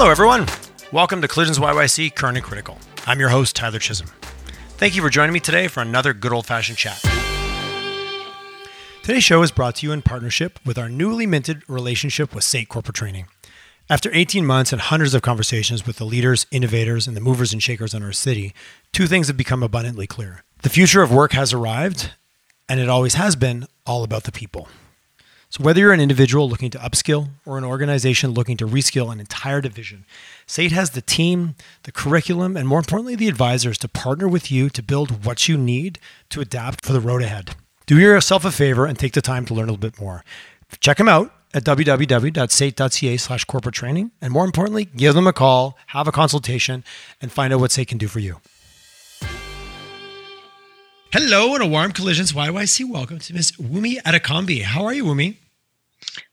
Hello, everyone. Welcome to Collisions YYC Current and Critical. I'm your host, Tyler Chisholm. Thank you for joining me today for another good old fashioned chat. Today's show is brought to you in partnership with our newly minted relationship with SAIT Corporate Training. After 18 months and hundreds of conversations with the leaders, innovators, and the movers and shakers in our city, two things have become abundantly clear. The future of work has arrived, and it always has been all about the people. So, whether you're an individual looking to upskill or an organization looking to reskill an entire division, SAIT has the team, the curriculum, and more importantly, the advisors to partner with you to build what you need to adapt for the road ahead. Do yourself a favor and take the time to learn a little bit more. Check them out at www.sait.ca slash corporate training. And more importantly, give them a call, have a consultation, and find out what SAIT can do for you. Hello and a warm collisions YYC welcome to Miss Wumi Adekambi. How are you, Wumi?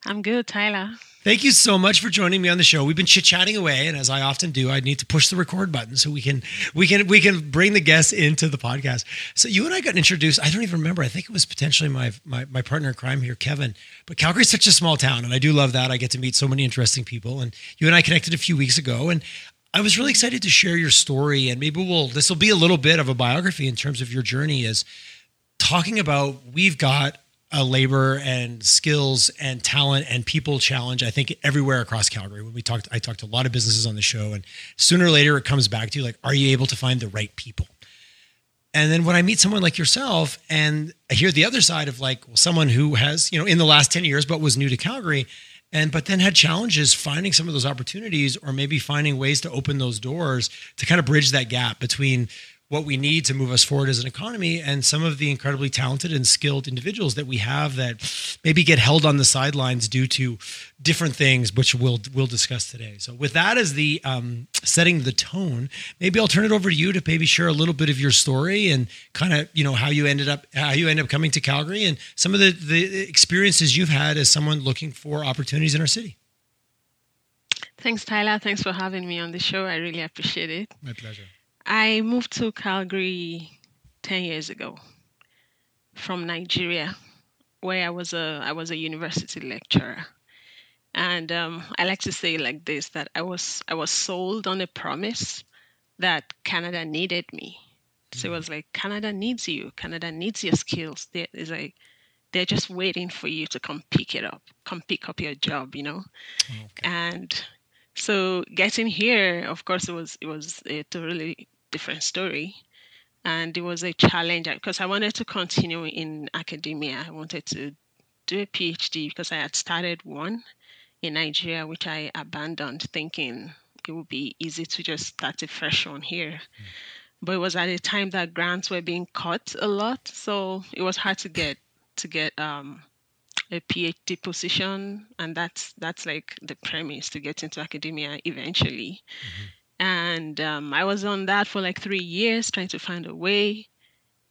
I'm good, Tyler. Thank you so much for joining me on the show. We've been chit-chatting away, and as I often do, I need to push the record button so we can we can we can bring the guests into the podcast. So you and I got introduced. I don't even remember. I think it was potentially my my, my partner in crime here, Kevin. But Calgary's such a small town, and I do love that. I get to meet so many interesting people. And you and I connected a few weeks ago, and I was really excited to share your story, and maybe we'll this will be a little bit of a biography in terms of your journey Is talking about we've got a labor and skills and talent and people challenge i think everywhere across calgary. When we talked i talked to a lot of businesses on the show and sooner or later it comes back to you like are you able to find the right people? And then when i meet someone like yourself and i hear the other side of like well, someone who has you know in the last 10 years but was new to calgary and but then had challenges finding some of those opportunities or maybe finding ways to open those doors to kind of bridge that gap between what we need to move us forward as an economy and some of the incredibly talented and skilled individuals that we have that maybe get held on the sidelines due to different things which we'll we'll discuss today so with that as the um, setting the tone maybe i'll turn it over to you to maybe share a little bit of your story and kind of you know how you ended up how you ended up coming to calgary and some of the the experiences you've had as someone looking for opportunities in our city Thanks, Tyler. Thanks for having me on the show. I really appreciate it. my pleasure I moved to Calgary 10 years ago from Nigeria, where I was a I was a university lecturer. And um, I like to say like this that I was I was sold on a promise that Canada needed me. So it was like Canada needs you. Canada needs your skills. There is like they're just waiting for you to come pick it up, come pick up your job, you know. okay. And so getting here, of course, it was it was a totally different story, and it was a challenge because I wanted to continue in academia. I wanted to do a PhD because I had started one in Nigeria, which I abandoned, thinking it would be easy to just start a fresh one here. But it was at a time that grants were being cut a lot, so it was hard to get to get um, a PhD position, and that's that's like the premise to get into academia eventually. And um, I was on that for like three years, trying to find a way.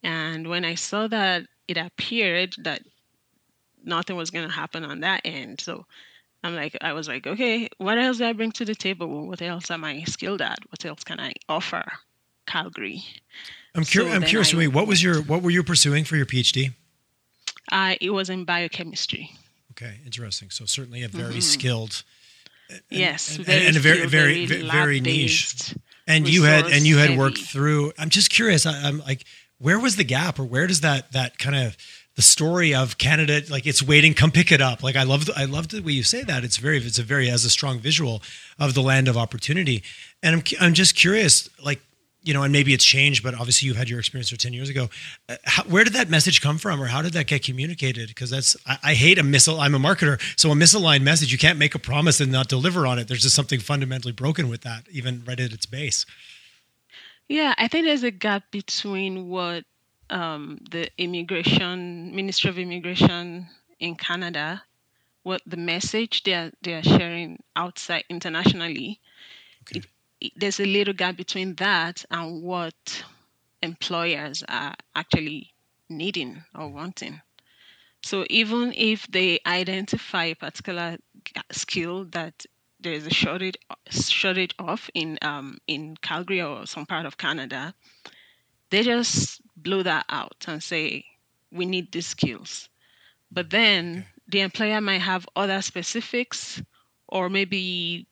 And when I saw that it appeared that nothing was going to happen on that end, so I'm like, I was like, okay, what else do I bring to the table? What else am I skilled at? What else can I offer Calgary? i'm, cur- So I'm curious I- what was your what were you pursuing for your phd Uh, it was in biochemistry. Okay, interesting. So certainly a very skilled Yes, and, very and a very very very, very niche. And you had and you had resource worked heavy. through. I'm just curious. I, I'm like, where was the gap, or where does that that kind of the story of Canada like it's waiting, come pick it up. Like I love I love the way you say that. It's very it's a very has a strong visual of the land of opportunity. And I'm I'm just curious, like you know, and maybe it's changed, but obviously you've had your experience for 10 years ago. Uh, how, where did that message come from or how did that get communicated? Because that's, I, I hate a missile. I'm a marketer. So a misaligned message, you can't make a promise and not deliver on it. There's just something fundamentally broken with that, even right at its base. Yeah, I think there's a gap between what um, the immigration Ministry of Immigration in Canada, what the message they are they are sharing outside internationally. Okay. It, it, there's a little gap between that and what employers are actually needing or wanting. So even if they identify a particular skill that there is a shortage shortage of in um, in Calgary or some part of Canada, they just blow that out and say we need these skills. But then the employer might have other specifics or maybe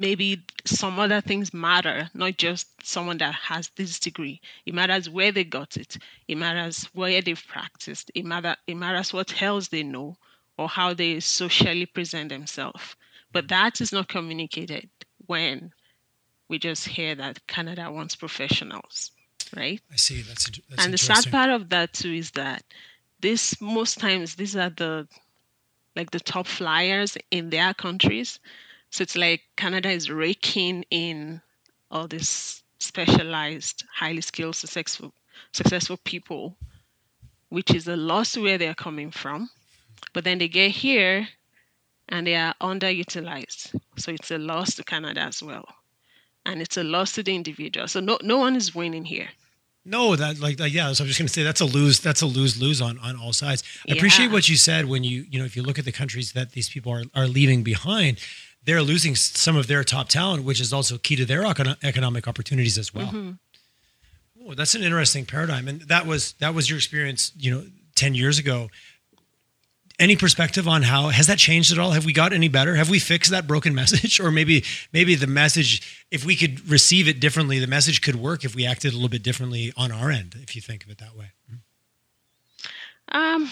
maybe some other things matter, not just someone that has this degree. It matters where they got it. It matters where they've practiced. It matter it matters what else they know or how they socially present themselves. But that is not communicated when we just hear that Canada wants professionals, right? I see. That's, that's and the sad part of that too is that this most times these are the like the top flyers in their countries so it's like Canada is raking in all these specialized, highly skilled, successful, successful people, which is a loss where they're coming from. But then they get here and they are underutilized. So it's a loss to Canada as well. And it's a loss to the individual. So no no one is winning here. No, that like, yeah. So I'm just going to say that's a lose. That's a lose lose on on all sides. I yeah. appreciate what you said when you you know if you look at the countries that these people are are leaving behind they're losing some of their top talent, which is also key to their economic opportunities as well. Mm-hmm. Oh, that's an interesting paradigm, and that was that was your experience, you know, ten years ago. Any perspective on how has that changed at all? Have we got any better? Have we fixed that broken message, or maybe maybe the message, if we could receive it differently, the message could work if we acted a little bit differently on our end. If you think of it that way. Um,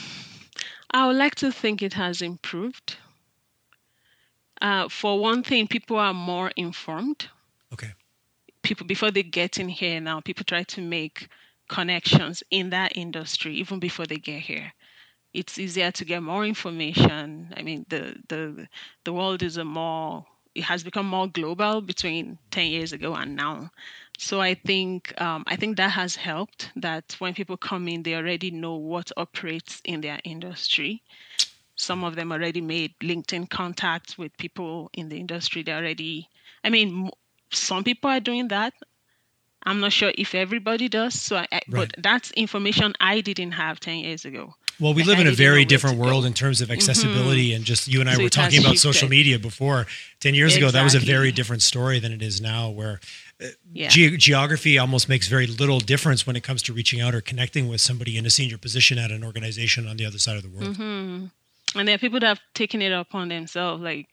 I would like to think it has improved. Uh, for one thing, people are more informed. Okay. People before they get in here now, people try to make connections in that industry even before they get here. It's easier to get more information. I mean, the the the world is a more it has become more global between 10 years ago and now. So I think um, I think that has helped. That when people come in, they already know what operates in their industry some of them already made LinkedIn contacts with people in the industry. They already, I mean, some people are doing that. I'm not sure if everybody does. So, I, right. but that's information I didn't have 10 years ago. Well, we live in a very different world in terms of accessibility, mm-hmm. and just you and I so were talking about social media before. Ten years exactly. ago, that was a very different story than it is now, where uh, yeah. Ge- geography almost makes very little difference when it comes to reaching out or connecting with somebody in a senior position at an organization on the other side of the world. Mm-hmm. And there are people that have taken it upon themselves, like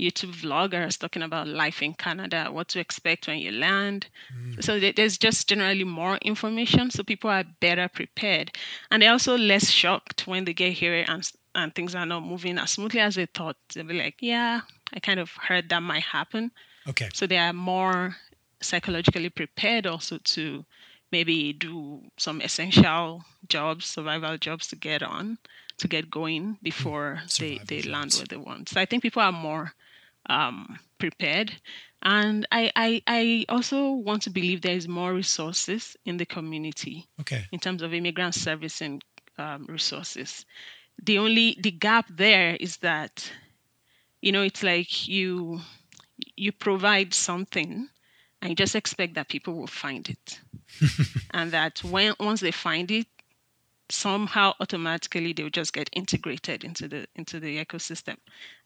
YouTube vloggers talking about life in Canada, what to expect when you land. Mm. So there's just generally more information, so people are better prepared, and they're also less shocked when they get here and and things are not moving as smoothly as they thought. They'll be like, "Yeah, I kind of heard that might happen." Okay. So they are more psychologically prepared also to maybe do some essential jobs, survival jobs to get on to get going before they, they land where they want. So I think people are more um, prepared. And I, I, I also want to believe there is more resources in the community okay. in terms of immigrant servicing um, resources. The only the gap there is that, you know, it's like you you provide something and you just expect that people will find it, and that when once they find it, somehow automatically they will just get integrated into the into the ecosystem.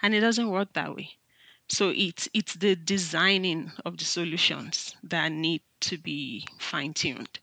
And it doesn't work that way. So it's it's the designing of the solutions that need to be fine-tuned.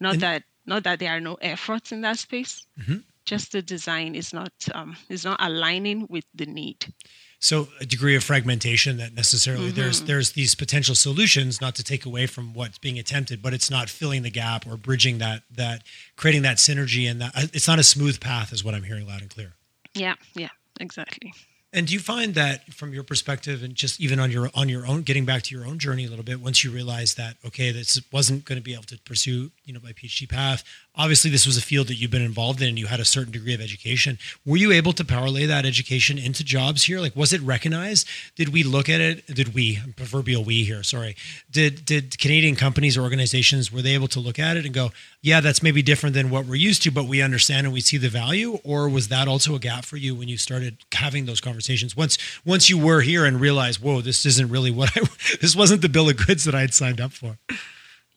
Not and, that not that there are no efforts in that space. Mm-hmm. just the design is not um, is not aligning with the need so a degree of fragmentation that necessarily mm-hmm. there's there's these potential solutions not to take away from what's being attempted but it's not filling the gap or bridging that that creating that synergy and that it's not a smooth path is what i'm hearing loud and clear yeah yeah exactly and do you find that from your perspective and just even on your on your own getting back to your own journey a little bit once you realize that okay this wasn't going to be able to pursue you know my phd path obviously this was a field that you've been involved in and you had a certain degree of education. Were you able to parlay that education into jobs here? Like was it recognized? Did we look at it? Did we proverbial we here sorry. Did did canadian companies or organizations were they able to look at it and go yeah that's maybe different than what we're used to but we understand and we see the value or was that also a gap for you when you started having those conversations? Once once you were here and realized whoa this isn't really what i this wasn't the bill of goods that i had signed up for.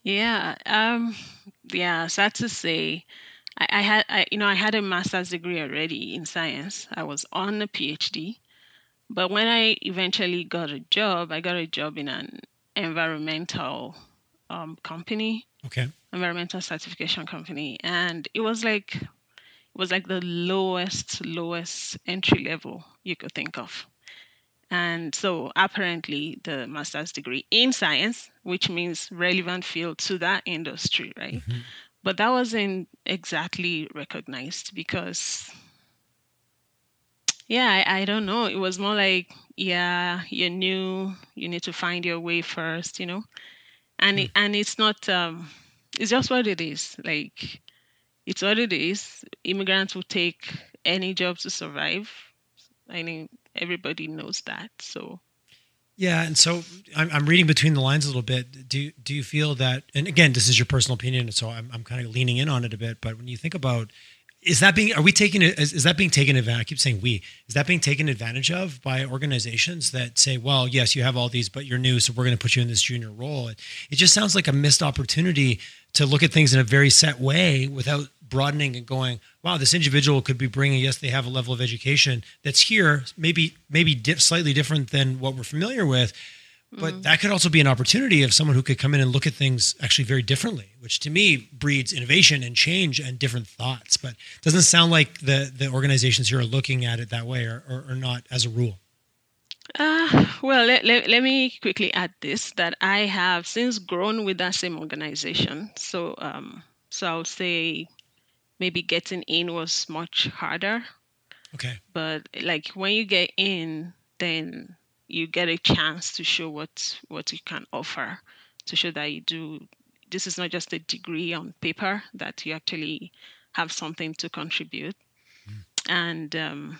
Yeah um yeah, sad to say. I, I had, I, you know, I had a master's degree already in science. I was on a PhD, but when I eventually got a job, I got a job in an environmental um, company. Okay. Environmental certification company, and it was like, it was like the lowest, lowest entry level you could think of. And so apparently the master's degree in science, which means relevant field to that industry, right? Mm-hmm. But that wasn't exactly recognized because yeah, I, I don't know. It was more like, yeah, you're new, you need to find your way first, you know? And mm. it, and it's not um it's just what it is. Like it's what it is. Immigrants will take any job to survive. I mean, everybody knows that. So yeah, and so I'm, I'm reading between the lines a little bit. Do do you feel that? And again, this is your personal opinion, so I'm I'm kind of leaning in on it a bit. But when you think about, is that being are we taking? Is, is that being taken advantage? I keep saying we. Is that being taken advantage of by organizations that say, well, yes, you have all these, but you're new, so we're going to put you in this junior role? It, it just sounds like a missed opportunity to look at things in a very set way without broadening and going, wow, this individual could be bringing, yes, they have a level of education that's here, maybe maybe dip, slightly different than what we're familiar with, but mm-hmm. that could also be an opportunity of someone who could come in and look at things actually very differently, which to me breeds innovation and change and different thoughts. But it doesn't sound like the the organizations here are looking at it that way or, or, or not as a rule. Uh, well, let, let, let, me quickly add this that I have since grown with that same organization. So, um, so I'll say maybe getting in was much harder. Okay. But like when you get in, then you get a chance to show what what you can offer, to show that you do. This is not just a degree on paper; that you actually have something to contribute. Mm. And um,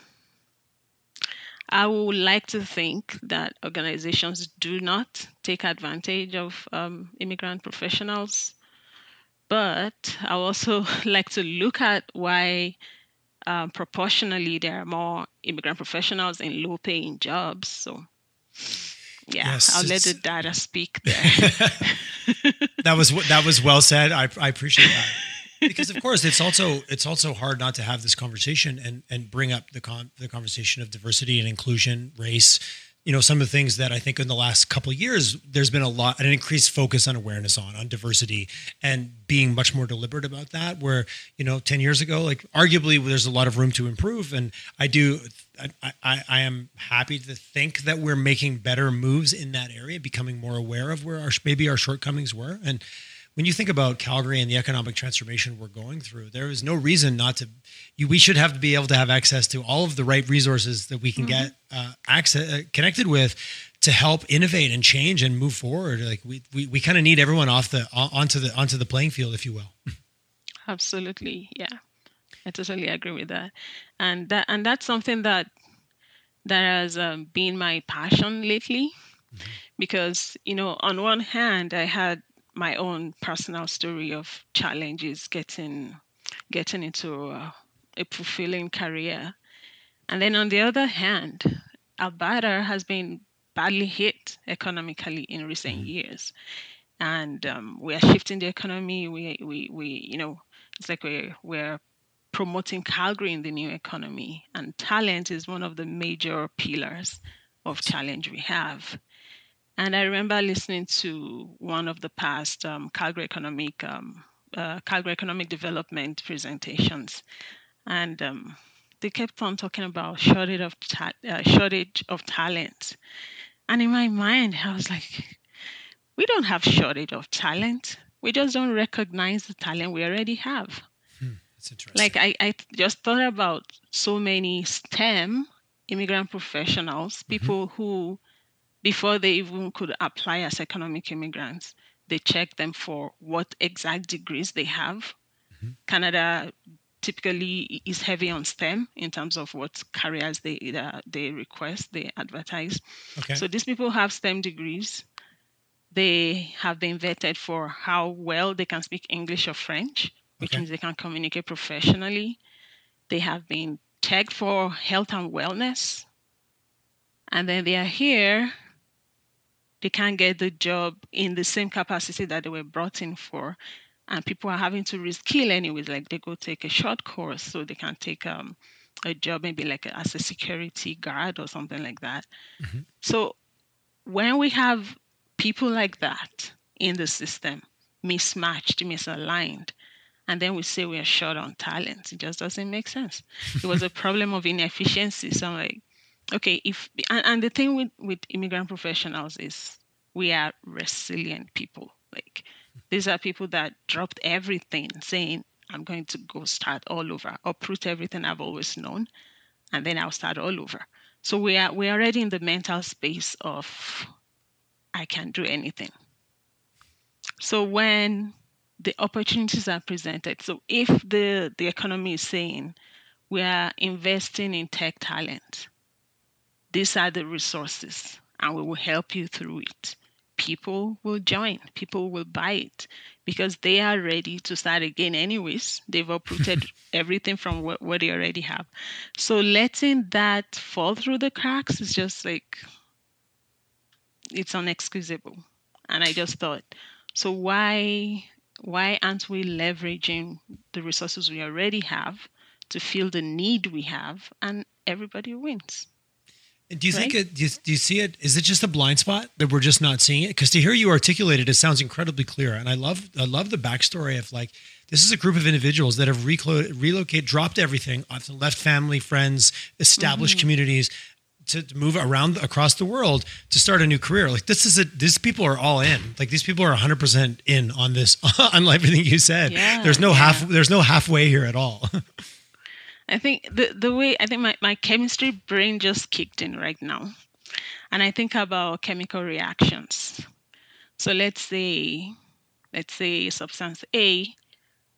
I would like to think that organizations do not take advantage of um, immigrant professionals, but I also like to look at why um, proportionally there are more immigrant professionals in low paying jobs. So, yeah, yes, I'll let the data speak there. that was that was well said. I, I appreciate that because of course it's also it's also hard not to have this conversation and and bring up the con the conversation of diversity and inclusion, race. You know, some of the things that I think in the last couple years there's been a lot an increased focus on awareness on on diversity and being much more deliberate about that. Where you know, ten years ago, like arguably there's a lot of room to improve, and I do I, I, I, am happy to think that we're making better moves in that area, becoming more aware of where our maybe our shortcomings were, and when you think about Calgary and the economic transformation we're going through, there is no reason not to. You, we should have to be able to have access to all of the right resources that we can mm-hmm. get uh, access uh, connected with to help innovate and change and move forward. Like we we, we kind of need everyone off the onto the onto the playing field, if you will. Absolutely, yeah, I totally agree with that, and that and that's something that that has um, been my passion lately. Mm-hmm. Because you know, on one hand, I had my own personal story of challenges getting getting into a, a fulfilling career. And then on the other hand, Alberta has been badly hit economically in recent mm-hmm. years. And um, we are shifting the economy. We, we, we, you know, it's like we're, we're promoting Calgary in the new economy. And talent is one of the major pillars of challenge we have. And I remember listening to one of the past um, Calgary Economic um, uh, Calgary Economic Development presentations, and um, they kept on talking about shortage of ta- uh, shortage of talent. And in my mind, I was like, we don't have shortage of talent. We just don't recognize the talent we already have. Hmm, that's interesting. Like I, I just thought about so many STEM immigrant professionals, mm-hmm. people mm-hmm. who before they even could apply as economic immigrants, they check them for what exact degrees they have. Mm-hmm. Canada typically is heavy on STEM in terms of what careers they uh, they request, they advertise. Okay. So these people have STEM degrees. They have been vetted for how well they can speak English or French, which okay. means they can communicate professionally. They have been checked for health and wellness. And then they are here they can't get the job in the same capacity that they were brought in for. And people are having to reskill anyways, like they go take a short course so they can take um, a job maybe like as a security guard or something like that. Mm-hmm. So when we have people like that in the system, mismatched, misaligned, and then we say we are short on talent, it just doesn't make sense. it was a problem of inefficiency. So I'm like, okay, if and, and the thing with with immigrant professionals is we are resilient people. Like these are people that dropped everything, saying, I'm going to go start all over, uproot everything I've always known, and then I'll start all over. So we are we're already in the mental space of I can do anything. So when the opportunities are presented, so if the, the economy is saying we are investing in tech talent, these are the resources and we will help you through it people will join, people will buy it because they are ready to start again, anyways. They've uprooted everything from what, what they already have. So letting that fall through the cracks is just like, it's unexcusable. And I just thought, so why why aren't we leveraging the resources we already have to fill the need we have and everybody wins do you right? think it? Do you, do you, see it? Is it just a blind spot that we're just not seeing it? Because to hear you articulate it, it sounds incredibly clear, and I love I love the backstory of like this is a group of individuals that have reclo- relocated, dropped everything, often left family, friends, established mm-hmm. communities to, to move around across the world to start a new career. Like this is a these people are all in. Like these people are 100% in on this on everything you said. Yeah, there's no yeah. half there's no halfway here at all. I think the the way I think my, my chemistry brain just kicked in right now. And I think about chemical reactions. So let's say let's say substance A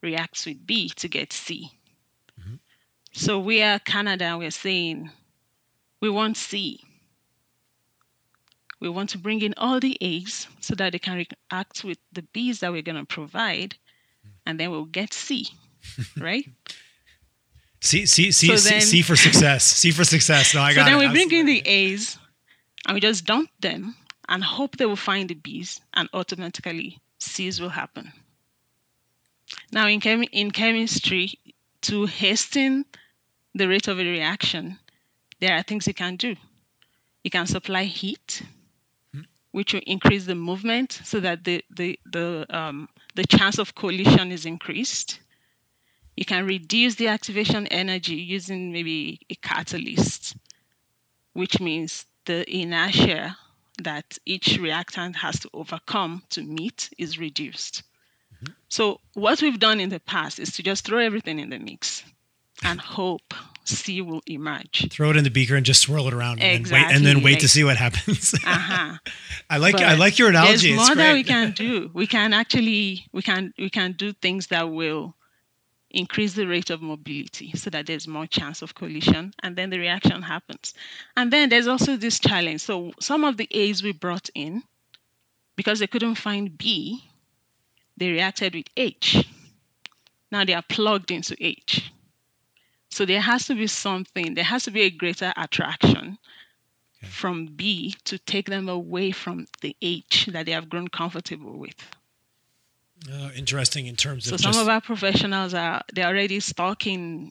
reacts with B to get C. Mm-hmm. So we are Canada, we're saying we want C. We want to bring in all the A's so that they can react with the B's that we're going to provide, and then we'll get C, right? C, C, C, so then, C for success. C for success. No, I so got then it. we bring in the A's and we just dump them and hope they will find the B's and automatically C's will happen. Now, in, chem- in chemistry, to hasten the rate of a reaction, there are things you can do. You can supply heat, hmm. which will increase the movement so that the, the, the, um, the chance of collision is increased. You can reduce the activation energy using maybe a catalyst, which means the inertia that each reactant has to overcome to meet is reduced. Mm-hmm. So, what we've done in the past is to just throw everything in the mix and hope C will emerge. Throw it in the beaker and just swirl it around, and exactly. then wait, and then wait to see what happens. uh-huh. I like but I like your analogy. There's more that we can do. We can actually we can we can do things that will increase the rate of mobility so that there's more chance of collision and then the reaction happens. And then there's also this challenge. So some of the a's we brought in because they couldn't find b they reacted with h. Now they are plugged into h. So there has to be something there has to be a greater attraction okay. from b to take them away from the h that they have grown comfortable with uh, interesting in terms so of. So some just... of our professionals are they're already stuck in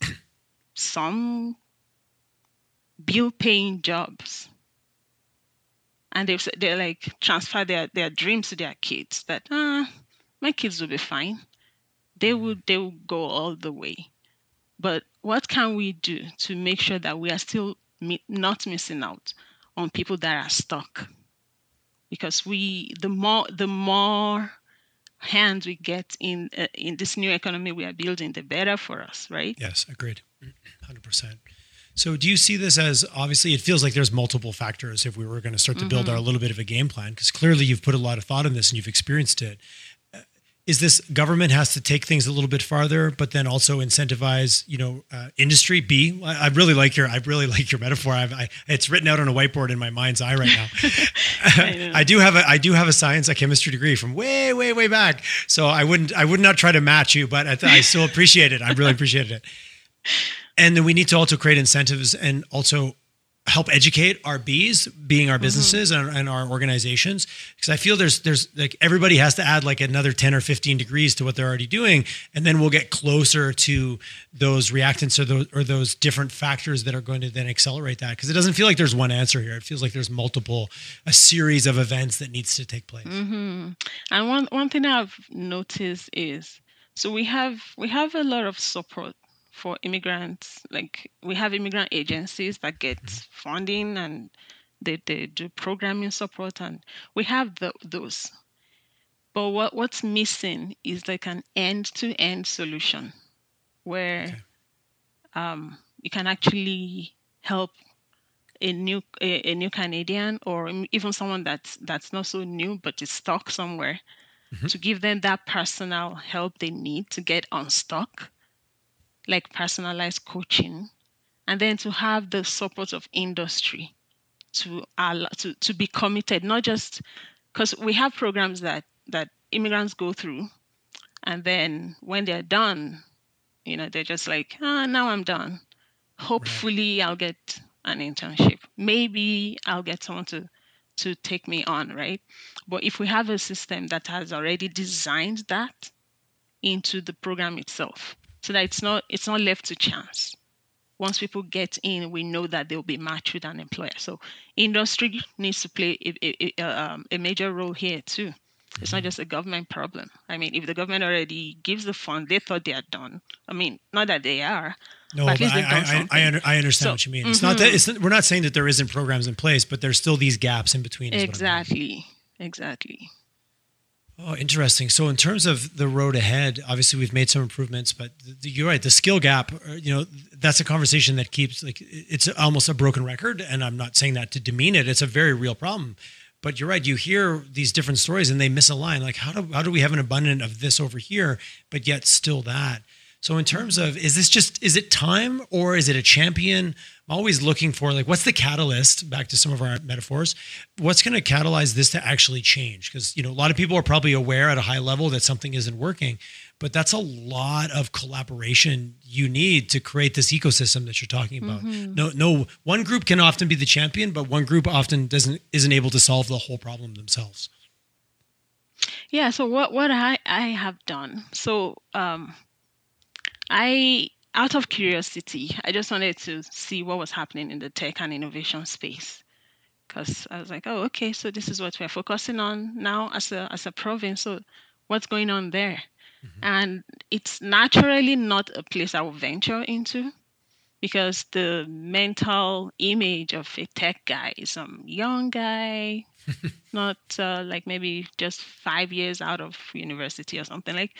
some bill-paying jobs, and they've they're like transfer their their dreams to their kids that ah my kids will be fine. They mm-hmm. will they will go all the way, but what can we do to make sure that we are still mi- not missing out on people that are stuck? Because we the more the more hands we get in uh, in this new economy we are building, the better for us, right? Yes, agreed, hundred percent. So, do you see this as obviously it feels like there's multiple factors if we were going to start to build mm-hmm. our little bit of a game plan? Because clearly you've put a lot of thought in this and you've experienced it is this government has to take things a little bit farther, but then also incentivize, you know, uh, industry? B. I really like your, I really like your metaphor. I've, I, it's written out on a whiteboard in my mind's eye right now. I, I, do have a, I do have a science, a chemistry degree from way, way, way back. So I wouldn't, I would not try to match you, but I, th- I still appreciate it. I really appreciated it. And then we need to also create incentives and also help educate our B's being our mm-hmm. businesses mm-hmm. and, and, our organizations because i feel there's there's like everybody has to add like another 10 or 15 degrees to what they're already doing and then we'll get closer to those reactants or those or those different factors that are going to then accelerate that because it doesn't feel like there's one answer here it feels like there's multiple a series of events that needs to take place mm-hmm. and one one thing i've noticed is so we have we have a lot of support for immigrants. Like we have immigrant agencies that get Mm-hmm. funding and they, they do programming support, and we have the, those. But what, what's missing is like an end to end solution where Okay. um, you can actually help a new a, a new Canadian or even someone that's that's not so new but is stuck somewhere Mhm. to give them that personal help they need to get unstuck, like personalized coaching, and then to have the support of industry to allow, to to be committed, not just because we have programs that that immigrants go through, and then when they're done, you know, they're just like, ah, now I'm done. Hopefully, I'll get an internship. Maybe I'll get someone to to take me on, right? But if we have a system that has already designed that into the program itself, so that it's not it's not left to chance. Once people get in, we know that they'll be matched with an employer. So industry needs to play a, a, um, a major role here too. It's not just a government problem. I mean, if the government already gives the fund, they thought they are done. I mean, not that they are. No, But but at least I, I, I. Under, I understand So- what you mean. It's not that it's, we're not saying that there isn't programs in place, but there's still these gaps in between. Exactly. Exactly. Oh, interesting. So, in terms of the road ahead, obviously we've made some improvements, but the, you're right. The skill gap, uh, you know, that's a conversation that keeps like it's almost a broken record. And I'm not saying that to demean it. It's a very real problem. But you're right. You hear these different stories and they misalign. Like, how do how do we have an abundance of this over here, but yet still that? So, in terms of is this just is it time or is it a champion? I'm always looking for like what's the catalyst. Back to some of our metaphors, what's going to catalyze this to actually change? Because you know a lot of people are probably aware at a high level that something isn't working, but that's a lot of collaboration you need to create this ecosystem that you're talking about. No, no, one group can often be the champion, but one group often doesn't isn't able to solve the whole problem themselves. Yeah. So what what I I have done. So um, I out of curiosity, I just wanted to see what was happening in the tech and innovation space. Because I was like, oh, okay, so this is what we're focusing on now as a as a province. So what's going on there? And it's naturally not a place I will venture into because the mental image of a tech guy is some young guy, not uh, like maybe just five years out of university or something. Like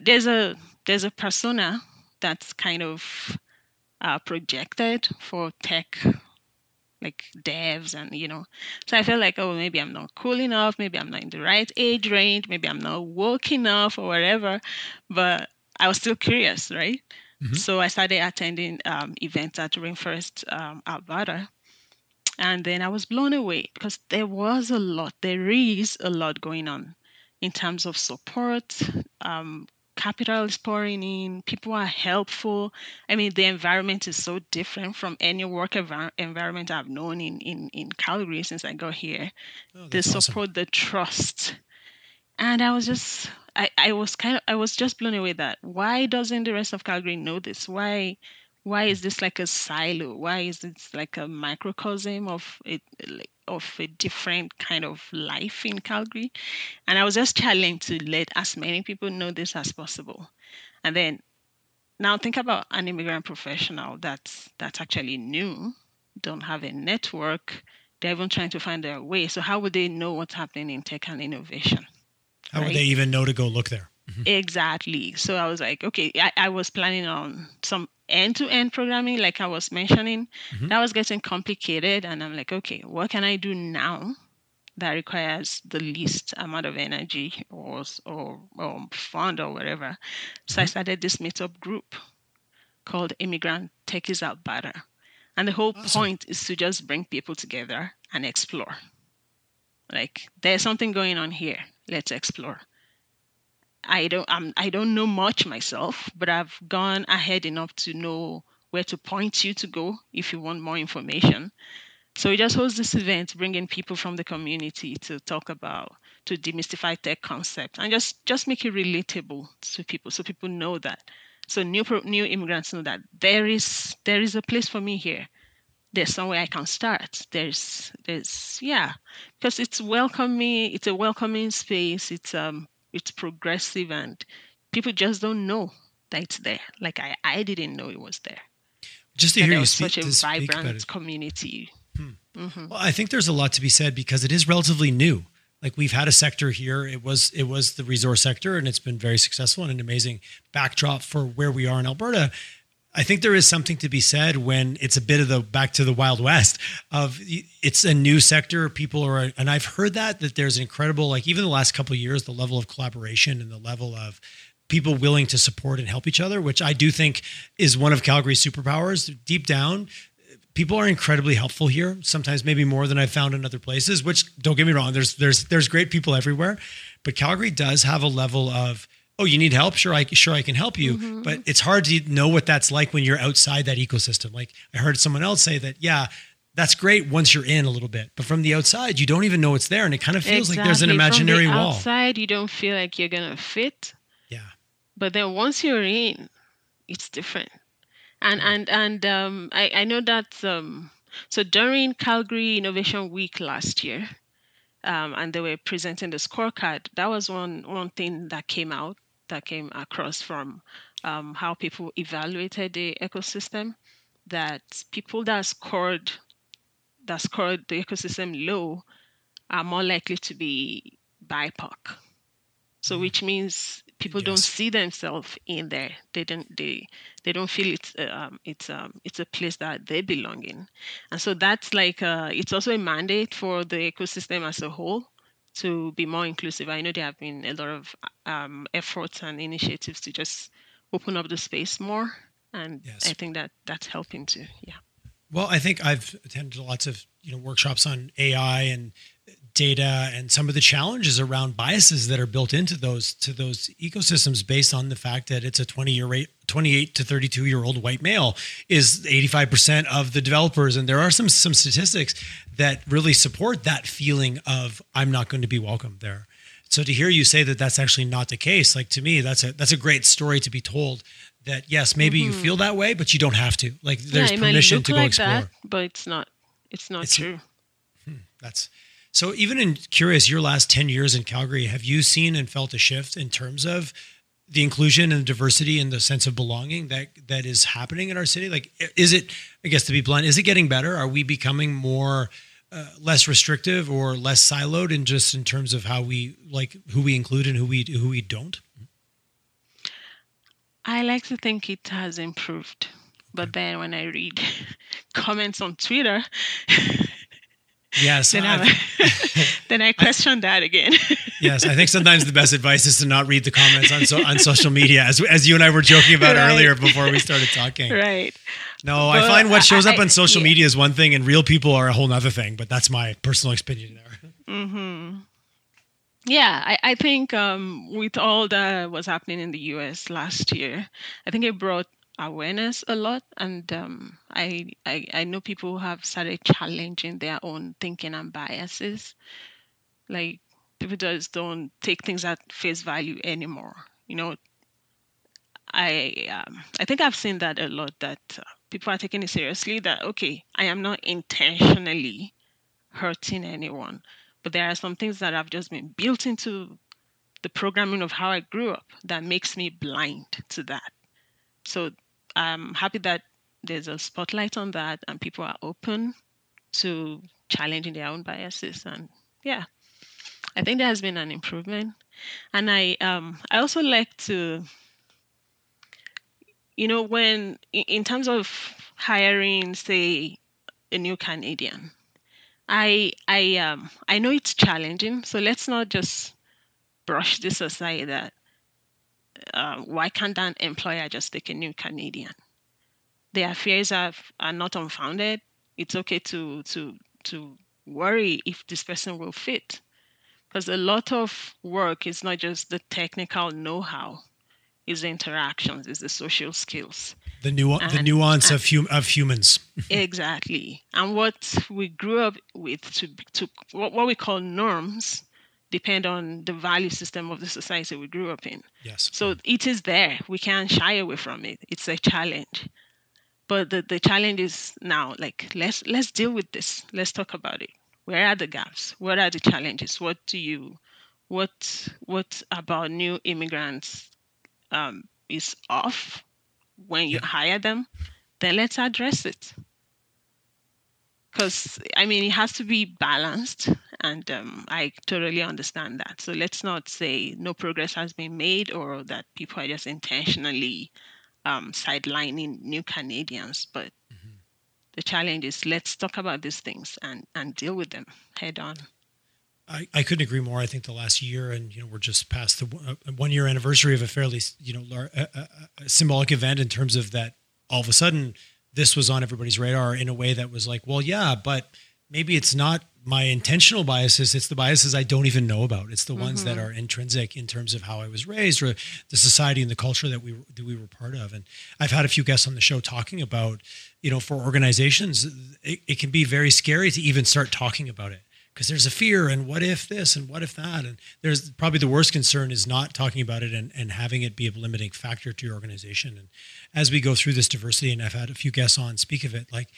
there's a there's a persona that's kind of uh, projected for tech like devs and you know so i felt like oh maybe i'm not cool enough maybe i'm not in the right age range maybe i'm not woke enough or whatever but i was still curious right Mhm. so i started attending um, events at rainforest um, alberta and then i was blown away because there was a lot there is a lot going on in terms of support um, capital is pouring in people are helpful. I mean the environment is so different from any work envir- environment i've known in, in, in calgary since i got here. Oh, the that's awesome. support the trust. And i was just I, I was kind of i was just blown away that why doesn't the rest of calgary know this? Why why is this like a silo? Why is this like a microcosm of it like of a different kind of life in calgary. And i was just challenged to let as many people know this as possible. And then now think about an immigrant professional that's that's actually new don't have a network they're even trying to find their way. So how would they know what's happening in tech and innovation How would they even know to go look there? Exactly. So I was like, okay, I, I was planning on some end to end programming, like I was mentioning. Mhm. That was getting complicated. And I'm like, okay, what can I do now that requires the least amount of energy or, or, or fund or whatever? So I Mhm. started this meetup group called Immigrant Techies Alberta. And the whole Awesome. point is to just bring people together and explore. Like, there's something going on here. Let's explore. I don't I'm, I don't know much myself, but I've gone ahead enough to know where to point you to go if you want more information. So we just host this event, bringing people from the community to talk about to demystify tech concept and just just make it relatable to people, so people know that. So new new immigrants know that there is there is a place for me here. There's somewhere I can start. There's there's yeah, because it's welcoming. It's a welcoming space. It's um it's progressive and people just don't know that it's there. Like I, I didn't know it was there. Just to hear you speak, such a to speak vibrant it. community. Hmm. Mm-hmm. Well, I think there's a lot to be said because it is relatively new. Like we've had a sector here. It was it was the resource sector, and it's been very successful and an amazing backdrop for where we are in Alberta. I think there is something to be said when it's a bit of the back to the wild west of it's a new sector. People are, and I've heard that that there's incredible, like even the last couple years, the level of collaboration and the level of people willing to support and help each other, which I do think is one of Calgary's superpowers. Deep down, people are incredibly helpful here. Sometimes maybe more than I've found in other places. Which don't get me wrong, there's there's there's great people everywhere, but Calgary does have a level of oh you need help sure I sure I can help you, but it's hard to know what that's like when you're outside that ecosystem. Like I heard someone else say that yeah. That's great once you're in a little bit, but from the outside, you don't even know it's there, and it kind of feels like there's an imaginary From the wall. Outside, you don't feel like you're gonna fit. Yeah, but then once you're in it's different and and and um i i know that um so during calgary innovation week last year um and they were presenting the scorecard that was one one thing that came out that came across from um, how people evaluated the ecosystem that people that scored that scored the ecosystem low are more likely to be bipoc so which means people don't see themselves in there. They don't they they don't feel it's uh, um, it's um it's a place that they belong in, and so that's like uh, it's also a mandate for the ecosystem as a whole to be more inclusive. I know there have been a lot of um, efforts and initiatives to just open up the space more, and Yes. I think that that's helping too. Yeah. Well, I think I've attended lots of you know workshops on AI and data and some of the challenges around biases that are built into those to those ecosystems based on the fact that it's a 20 year rate 28 to 32 year old white male is 85% of the developers and there are some some statistics that really support that feeling of I'm not going to be welcome there. So to hear you say that that's actually not the case, like to me, that's a that's a great story to be told. That yes, maybe you mm-hmm. feel that way, but you don't have to. Like there's yeah, permission to go like explore. that, but it's not. It's not It's- true. Hmm, that's so. Even in curious, your last ten years in Calgary, have you seen and felt a shift in terms of the inclusion and diversity and the sense of belonging that that is happening in our city? Like, is it? I guess to be blunt, is it getting better? Are we becoming more uh, less restrictive or less siloed in just in terms of how we like who we include and who we who we don't? I like to think it has improved. But then when I read comments on Twitter, Yes, then I, then I question that again. yes. I think sometimes the best advice is to not read the comments on so, on social media, as as you and I were joking about Right. earlier before we started talking. right. No, I find what shows up on I- social yeah. media is one thing, and real people are a whole nother thing. But that's my personal opinion there. Hmm. Yeah, I, I think um, with all that was happening in the US last year, I think it brought awareness a lot. And um, I, I, I know people have started challenging their own thinking and biases. Like people just don't take things at face value anymore. You know, I um, I think I've seen that a lot. That uh, people are taking it seriously. That okay, I am not intentionally hurting anyone, but there are some things that have just been built into the programming of how I grew up that makes me blind to that. So I'm happy that there's a spotlight on that and people are open to challenging their own biases. And yeah, I think there has been an improvement. And I um I also like to you know when in, terms of hiring say a new Canadian, I I um I know it's challenging, so let's not just brush this aside that uh, why can't an employer just take a new Canadian? Their fears are are not unfounded. It's okay to to to worry if this person will fit, because a lot of work is not just the technical know-how, it's the interactions, is the social skills. The nu- the And- nuance of hum- of humans. exactly. And what we grew up with to to what, what we call norms depend on the value system of the society we grew up in. Yes. so it is there. We can't shy away from it. It's a challenge. But the, the challenge is now like let's let's deal with this. Let's talk about it. Where are the gaps? What are the challenges? What do you what what about new immigrants um, is off when you yeah. hire them, then let's address it. Because I mean, it has to be balanced, and um, I totally understand that. So let's not say no progress has been made or that people are just intentionally um, sidelining new Canadians. But mm-hmm. the challenge is let's talk about these things and and deal with them head on. I, I couldn't agree more. I think the last year, and you know, we're just past the uh, one year anniversary of a fairly, you know, lar- a, a symbolic event in terms of that. All of a sudden, this was on everybody's radar in a way that was like, well, yeah, but maybe it's not my intentional biases. It's the biases I don't even know about. It's the mm-hmm. ones that mm-hmm. are intrinsic in terms of how I was raised or the society and the culture that we that we were part of. And I've had a few guests on the show talking about, you know, for organizations, it, it can be very scary to even start talking about it because there's a fear and what if this and what if that? And there's probably the worst concern is not talking about it and, and having it be a limiting factor to your organization. And as we go through this diversity and i've had a few guests on speak of it like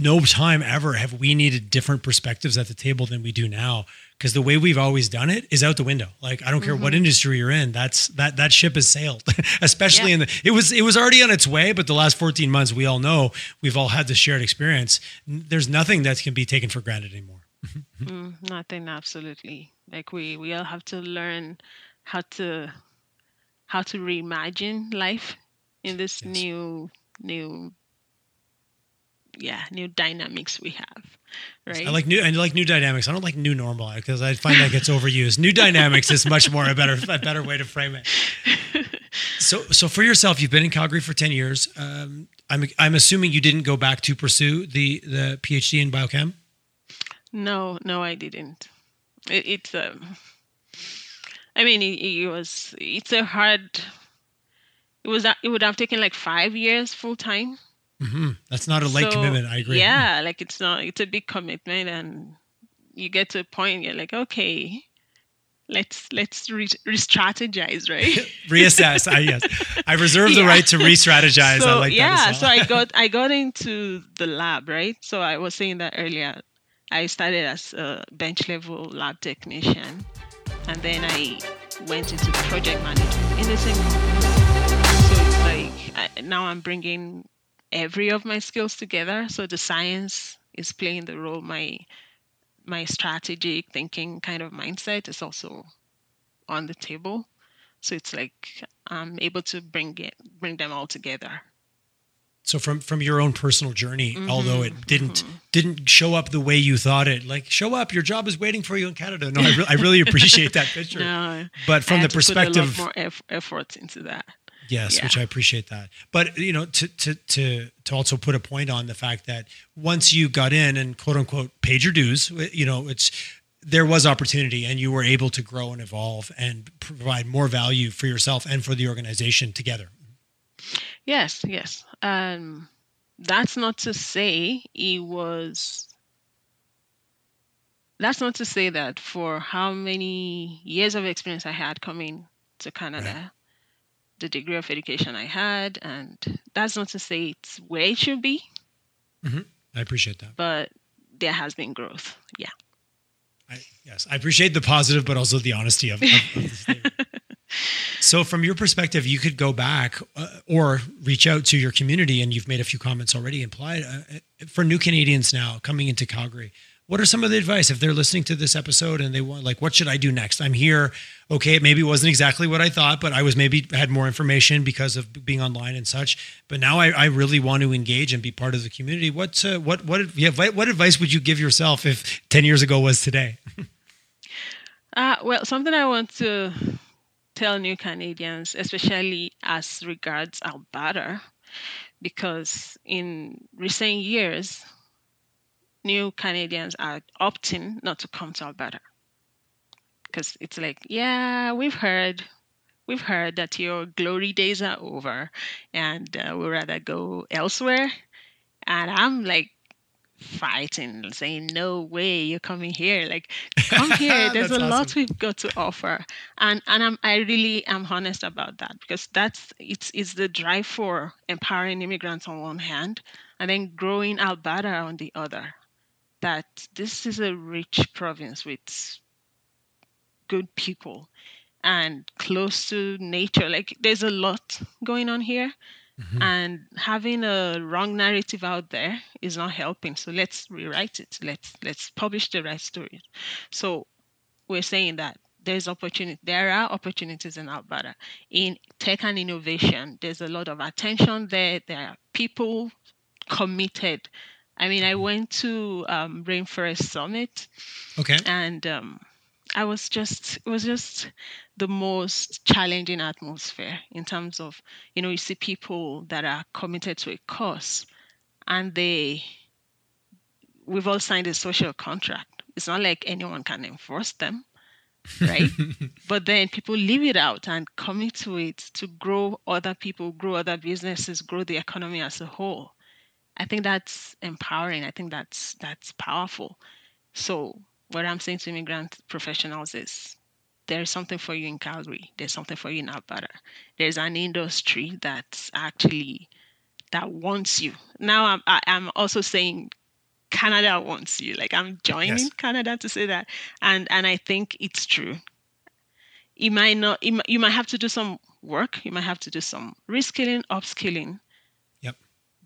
no time ever have we needed different perspectives at the table than we do now. Because the way we've always done it is out the window. Like i don't care mm-hmm. what industry you're in that's that that ship has sailed. Especially yeah. in the it was it was already on its way but the last 14 months we all know we've all had this shared experience. There's nothing that can be taken for granted anymore mm, nothing, absolutely. Like we we all have to learn how to how to reimagine life in this yes. new new yeah new dynamics we have right i like new i like new dynamics. I don't like new normal because i find that gets overused. New dynamics is much more a better a better way to frame it. So so for yourself you've been in calgary for 10 years. Um, i'm i'm assuming you didn't go back to pursue the the phd in biochem no, no, I didn't. It, it's um, I mean, it, it was. It's a hard. It was. It would have taken like five years full time. Mm-hmm. That's not a light so, commitment. I agree. Yeah, like it's not. It's a big commitment, and you get to a point. You're like, okay, let's let's re- strategize right? Reassess. I yes, I reserve yeah. the right to re-strategize. So, I like yeah, so I got I got into the lab, right? So I was saying that earlier. I started as a bench level lab technician, and then I went into project management in the same company. So it's like I, now I'm bringing every of my skills together. So the science is playing the role. My my strategic thinking kind of mindset is also on the table. So it's like I'm able to bring it bring them all together. So from from your own personal journey, mm-hmm, although it didn't mm-hmm. didn't show up the way you thought it, like show up, your job is waiting for you in Canada. No, I, re- I really appreciate that picture. no, but from the perspective, more eff- effort into that. Yes, yeah. which I appreciate that. But you know, to to to to also put a point on the fact that once you got in and quote unquote paid your dues, you know, it's there was opportunity and you were able to grow and evolve and provide more value for yourself and for the organization together. Yes, yes. Um, that's not to say he was. That's not to say that for how many years of experience I had coming to Canada, right. the degree of education I had, and that's not to say it's where it should be. Mm-hmm. I appreciate that. But there has been growth. Yeah. I, yes, I appreciate the positive, but also the honesty of, of, of. So, from your perspective, you could go back uh, or reach out to your community, and you've made a few comments already implied uh, uh, for new Canadians now coming into Calgary. What are some of the advice if they're listening to this episode and they want, like, what should I do next? I'm here. Okay, it maybe wasn't exactly what I thought, but I was maybe had more information because of being online and such. But now I, I really want to engage and be part of the community. What, uh, what, what, yeah, what advice would you give yourself if 10 years ago was today? uh, well, something I want to tell new Canadians, especially as regards Alberta, because in recent years, new Canadians are opting not to come to Alberta. Because it's like, yeah, we've heard, we've heard that your glory days are over and uh, we'd rather go elsewhere. And I'm like, fighting, saying, No way, you're coming here. Like, come here. There's a awesome. lot we've got to offer. And and I'm I really am honest about that because that's it's it's the drive for empowering immigrants on one hand and then growing Alberta on the other. That this is a rich province with good people. and close to nature. Like there's a lot going on here. Mm-hmm. And having a wrong narrative out there is not helping. So let's rewrite it. Let's let's publish the right story. So we're saying that there's opportunity there are opportunities in Alberta. In tech and innovation, there's a lot of attention there. There are people committed. I mean, I went to um, Rainforest Summit. Okay. And um, I was just it was just the most challenging atmosphere in terms of you know you see people that are committed to a cause and they we've all signed a social contract. It's not like anyone can enforce them, right? but then people leave it out and commit to it to grow other people, grow other businesses, grow the economy as a whole. I think that's empowering. I think that's that's powerful. So what I'm saying to immigrant professionals is there is something for you in Calgary. There's something for you in Alberta. There's an industry that's actually that wants you. Now I'm I, am i am also saying Canada wants you. Like I'm joining yes. Canada to say that, and and I think it's true. You might not. You might, you might have to do some work. You might have to do some reskilling, upskilling. Yep.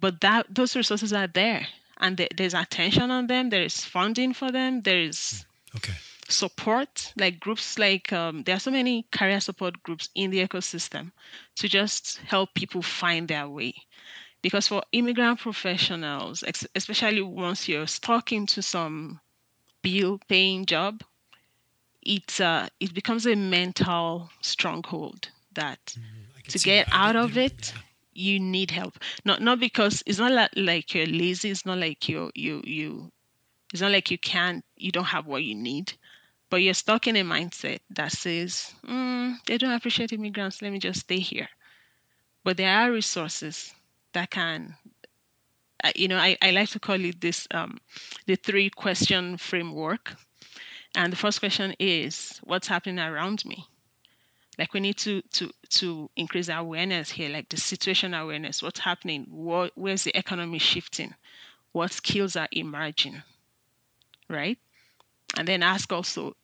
But that those resources are there and there's attention on them there is funding for them there is okay. support. Like groups like um, there are so many career support groups in the ecosystem to just help people find their way. Because for immigrant professionals especially once you're stuck into some bill paying job it uh, it becomes a mental stronghold that mm, to get out of it yeah you need help. Not not because it's not like, like you're lazy. It's not like you you you. It's not like you can't. You don't have what you need, but you're stuck in a mindset that says mm, they don't appreciate immigrants. Let me just stay here. But there are resources that can. You know, I, I like to call it this um, the three question framework. And the first question is, what's happening around me? Like we need to to to increase awareness here like the situation awareness what's happening what where's the economy shifting what skills are emerging right? And then ask also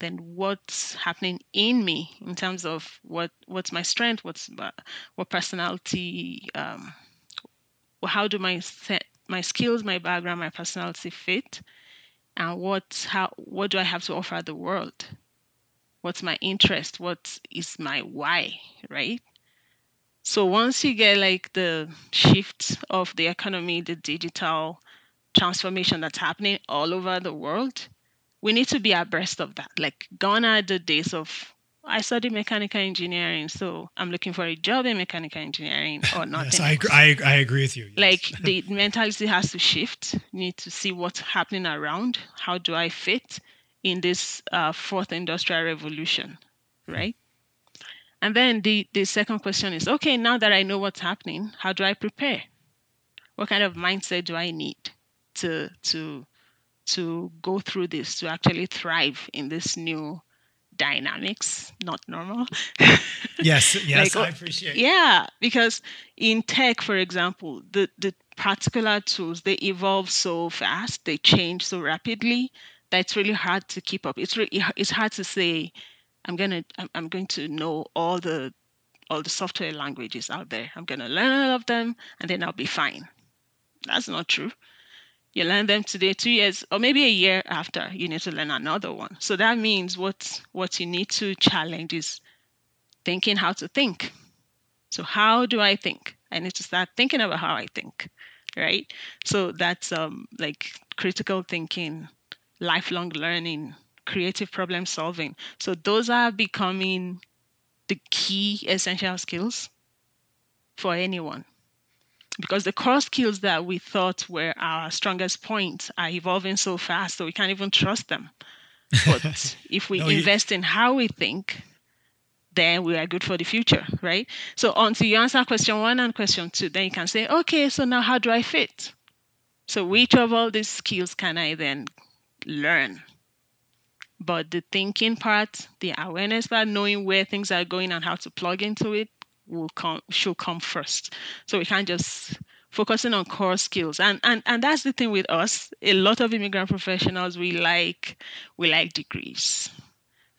then what's happening in me in terms of what what's my strength what's what personality um, how do my set my skills my background my personality fit? And what how what do i have to offer the world what's my interest what is my why right so once you get like the shift of the economy the digital transformation that's happening all over the world we need to be abreast of that like gone are the days of I studied mechanical engineering, so I'm looking for a job in mechanical engineering or not. yes, I, I, I, agree with you. Yes. Like the mentality has to shift. You need to see what's happening around. How do I fit? In this uh, fourth industrial revolution, right? And then the, the second question is okay, now that I know what's happening, how do I prepare? What kind of mindset do I need to, to, to go through this, to actually thrive in this new dynamics, not normal? yes, yes, like, I appreciate Yeah, because in tech, for example, the, the particular tools, they evolve so fast, they change so rapidly that it's really hard to keep up. It's really it's hard to say I'm gonna I'm going to know all the all the software languages out there. I'm gonna learn all of them and then I'll be fine. That's not true. You learn them today, two years, or maybe a year after, you need to learn another one. So that means what what you need to challenge is thinking how to think. So how do I think? I need to start thinking about how I think, right? So that's um like critical thinking lifelong learning, creative problem solving. So those are becoming the key essential skills for anyone. Because the core skills that we thought were our strongest points are evolving so fast, so we can't even trust them. But if we no, invest you... in how we think, then we are good for the future, right? So until you answer question one and question two, then you can say, okay, so now how do I fit? So which of all these skills can I then learn. But the thinking part, the awareness part, knowing where things are going and how to plug into it will come should come first. So we can't just focusing on core skills. And and and that's the thing with us. A lot of immigrant professionals we like we like degrees.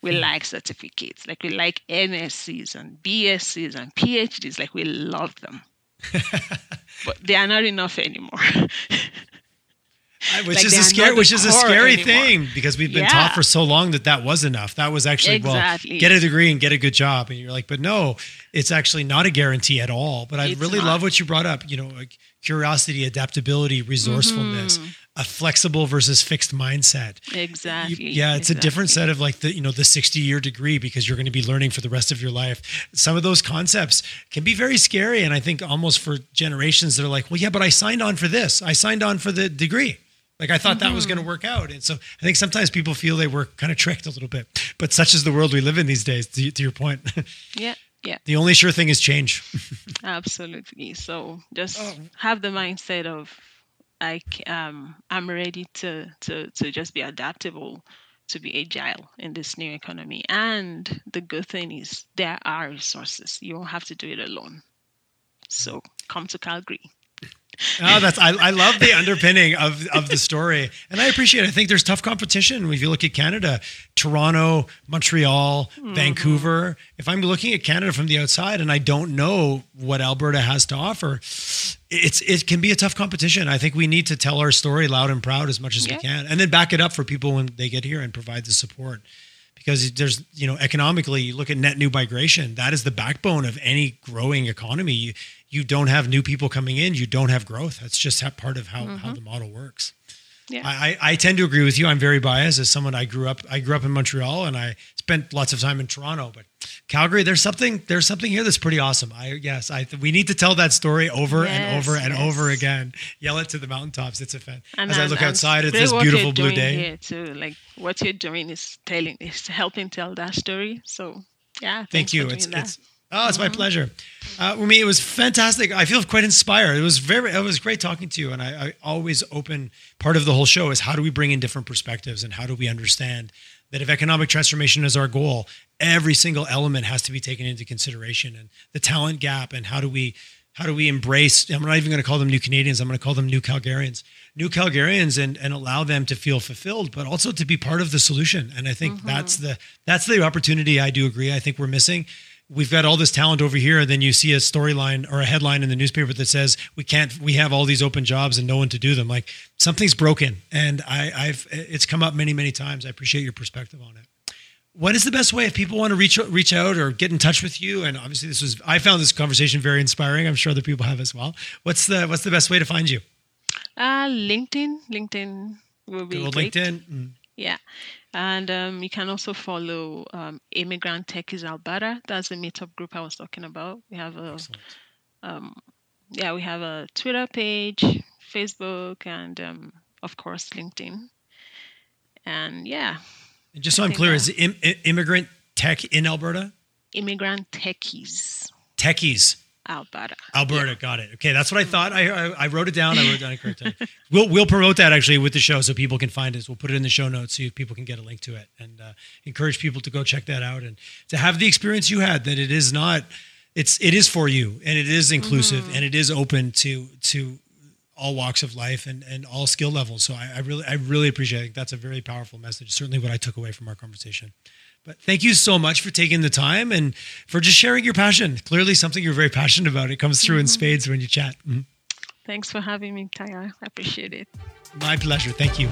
We Hmm. like certificates. Like we like MSCs and BSCs and PhDs. Like we love them. but they are not enough anymore. Which Like is a scary, which is a scary anymore. thing because we've been taught for so long that that was enough. That was actually Exactly. well, get a degree and get a good job, and you're like, but no, it's actually not a guarantee at all. But I It's really not. love what you brought up. You know, like curiosity, adaptability, resourcefulness, Mm-hmm. a flexible versus fixed mindset. You- exactly. yeah, it's a different set of like the you know the 60 year degree because you're going to be learning for the rest of your life. Some of those concepts can be very scary, and I think almost for generations that are like, well, yeah, but I signed on for this. I signed on for the degree. Like I thought that was going to Mm-hmm. work out, and so I think sometimes people feel they were kind of tricked a little bit. But such is the world we live in these days. To, to your point, Yeah, yeah, the only sure thing is change. absolutely. So just Oh. have the mindset of like, um I'm ready to to to just be adaptable, to be agile in this new economy. And the good thing is there are resources. You don't have to do it alone. So come to Calgary. Oh, that's I, I love the underpinning of of the story, and I appreciate. it. I think there's tough competition. If you look at Canada, Toronto, Montreal, hmm. Vancouver. If I'm looking at Canada from the outside and I don't know what Alberta has to offer, it's it can be a tough competition. I think we need to tell our story loud and proud as much as we can, and then back it up for people when they get here and provide the support. Because there's, you know, economically, you look at net new migration. That is the backbone of any growing economy. You, you don't have new people coming in, you don't have growth. That's just part of how, how mm-hmm. the model works. Yeah. I, I tend to agree with you. I'm very biased as someone. I grew up. I grew up in Montreal, and I spent lots of time in Toronto. But Calgary, there's something. There's something here that's pretty awesome. I yes. I we need to tell that story over and Yes, over and over again. Yell it to the mountaintops. It's a fan. And As I and- look and outside, it's this beautiful blue day. Here too. Like what you're doing is telling, is helping tell that story. So yeah, Thank you. It's it's oh, it's my pleasure. Uh, me, it was fantastic. I feel quite inspired. It was very. It was great talking to you. And I, I always open part of the whole show is how do we bring in different perspectives and how do we understand that if economic transformation is our goal, every single element has to be taken into consideration and the talent gap and how do we how do we embrace i'm not even going to call them new canadians i'm going to call them new calgarians new calgarians and and allow them to feel fulfilled but also to be part of the solution and i think that's the that's the opportunity i do agree i think we're missing we've got all this talent over here and then you see a storyline or a headline in the newspaper that says we can't we have all these open jobs and no one to do them like something's broken and i i've it's come up many many times i appreciate your perspective on it what is the best way if people want to reach reach out or get in touch with you? And obviously, this was I found this conversation very inspiring. I'm sure other people have as well. What's the what's the best way to find you? Uh, LinkedIn. LinkedIn will be great. LinkedIn. Mm. Yeah. And um, you can also follow um, Immigrant Techies Alberta. That's the meetup group I was talking about. We have a Excellent. yeah, we have a Twitter page, Facebook, and um, of course LinkedIn. And yeah, And just so I'm clear, that- is Im- immigrant tech in Alberta? Immigrant Techies Techies, Alberta. Alberta. Got it. Okay, that's what I thought. I, I I wrote it down. I wrote it down correctly. We'll we'll promote that actually with the show so people can find us. We'll put it in the show notes so people can get a link to it and uh, encourage people to go check that out and to have the experience you had. That it is not. It's it is for you and it is inclusive and it is open to to all walks of life and, and all skill levels. So I, I really I really appreciate it. That's a very powerful message. Certainly what I took away from our conversation. But thank you so much for taking the time and for just sharing your passion. Clearly something you're very passionate about. It comes through in spades when you chat. Mhm. Thanks for having me, Taya. I appreciate it. My pleasure. Thank you.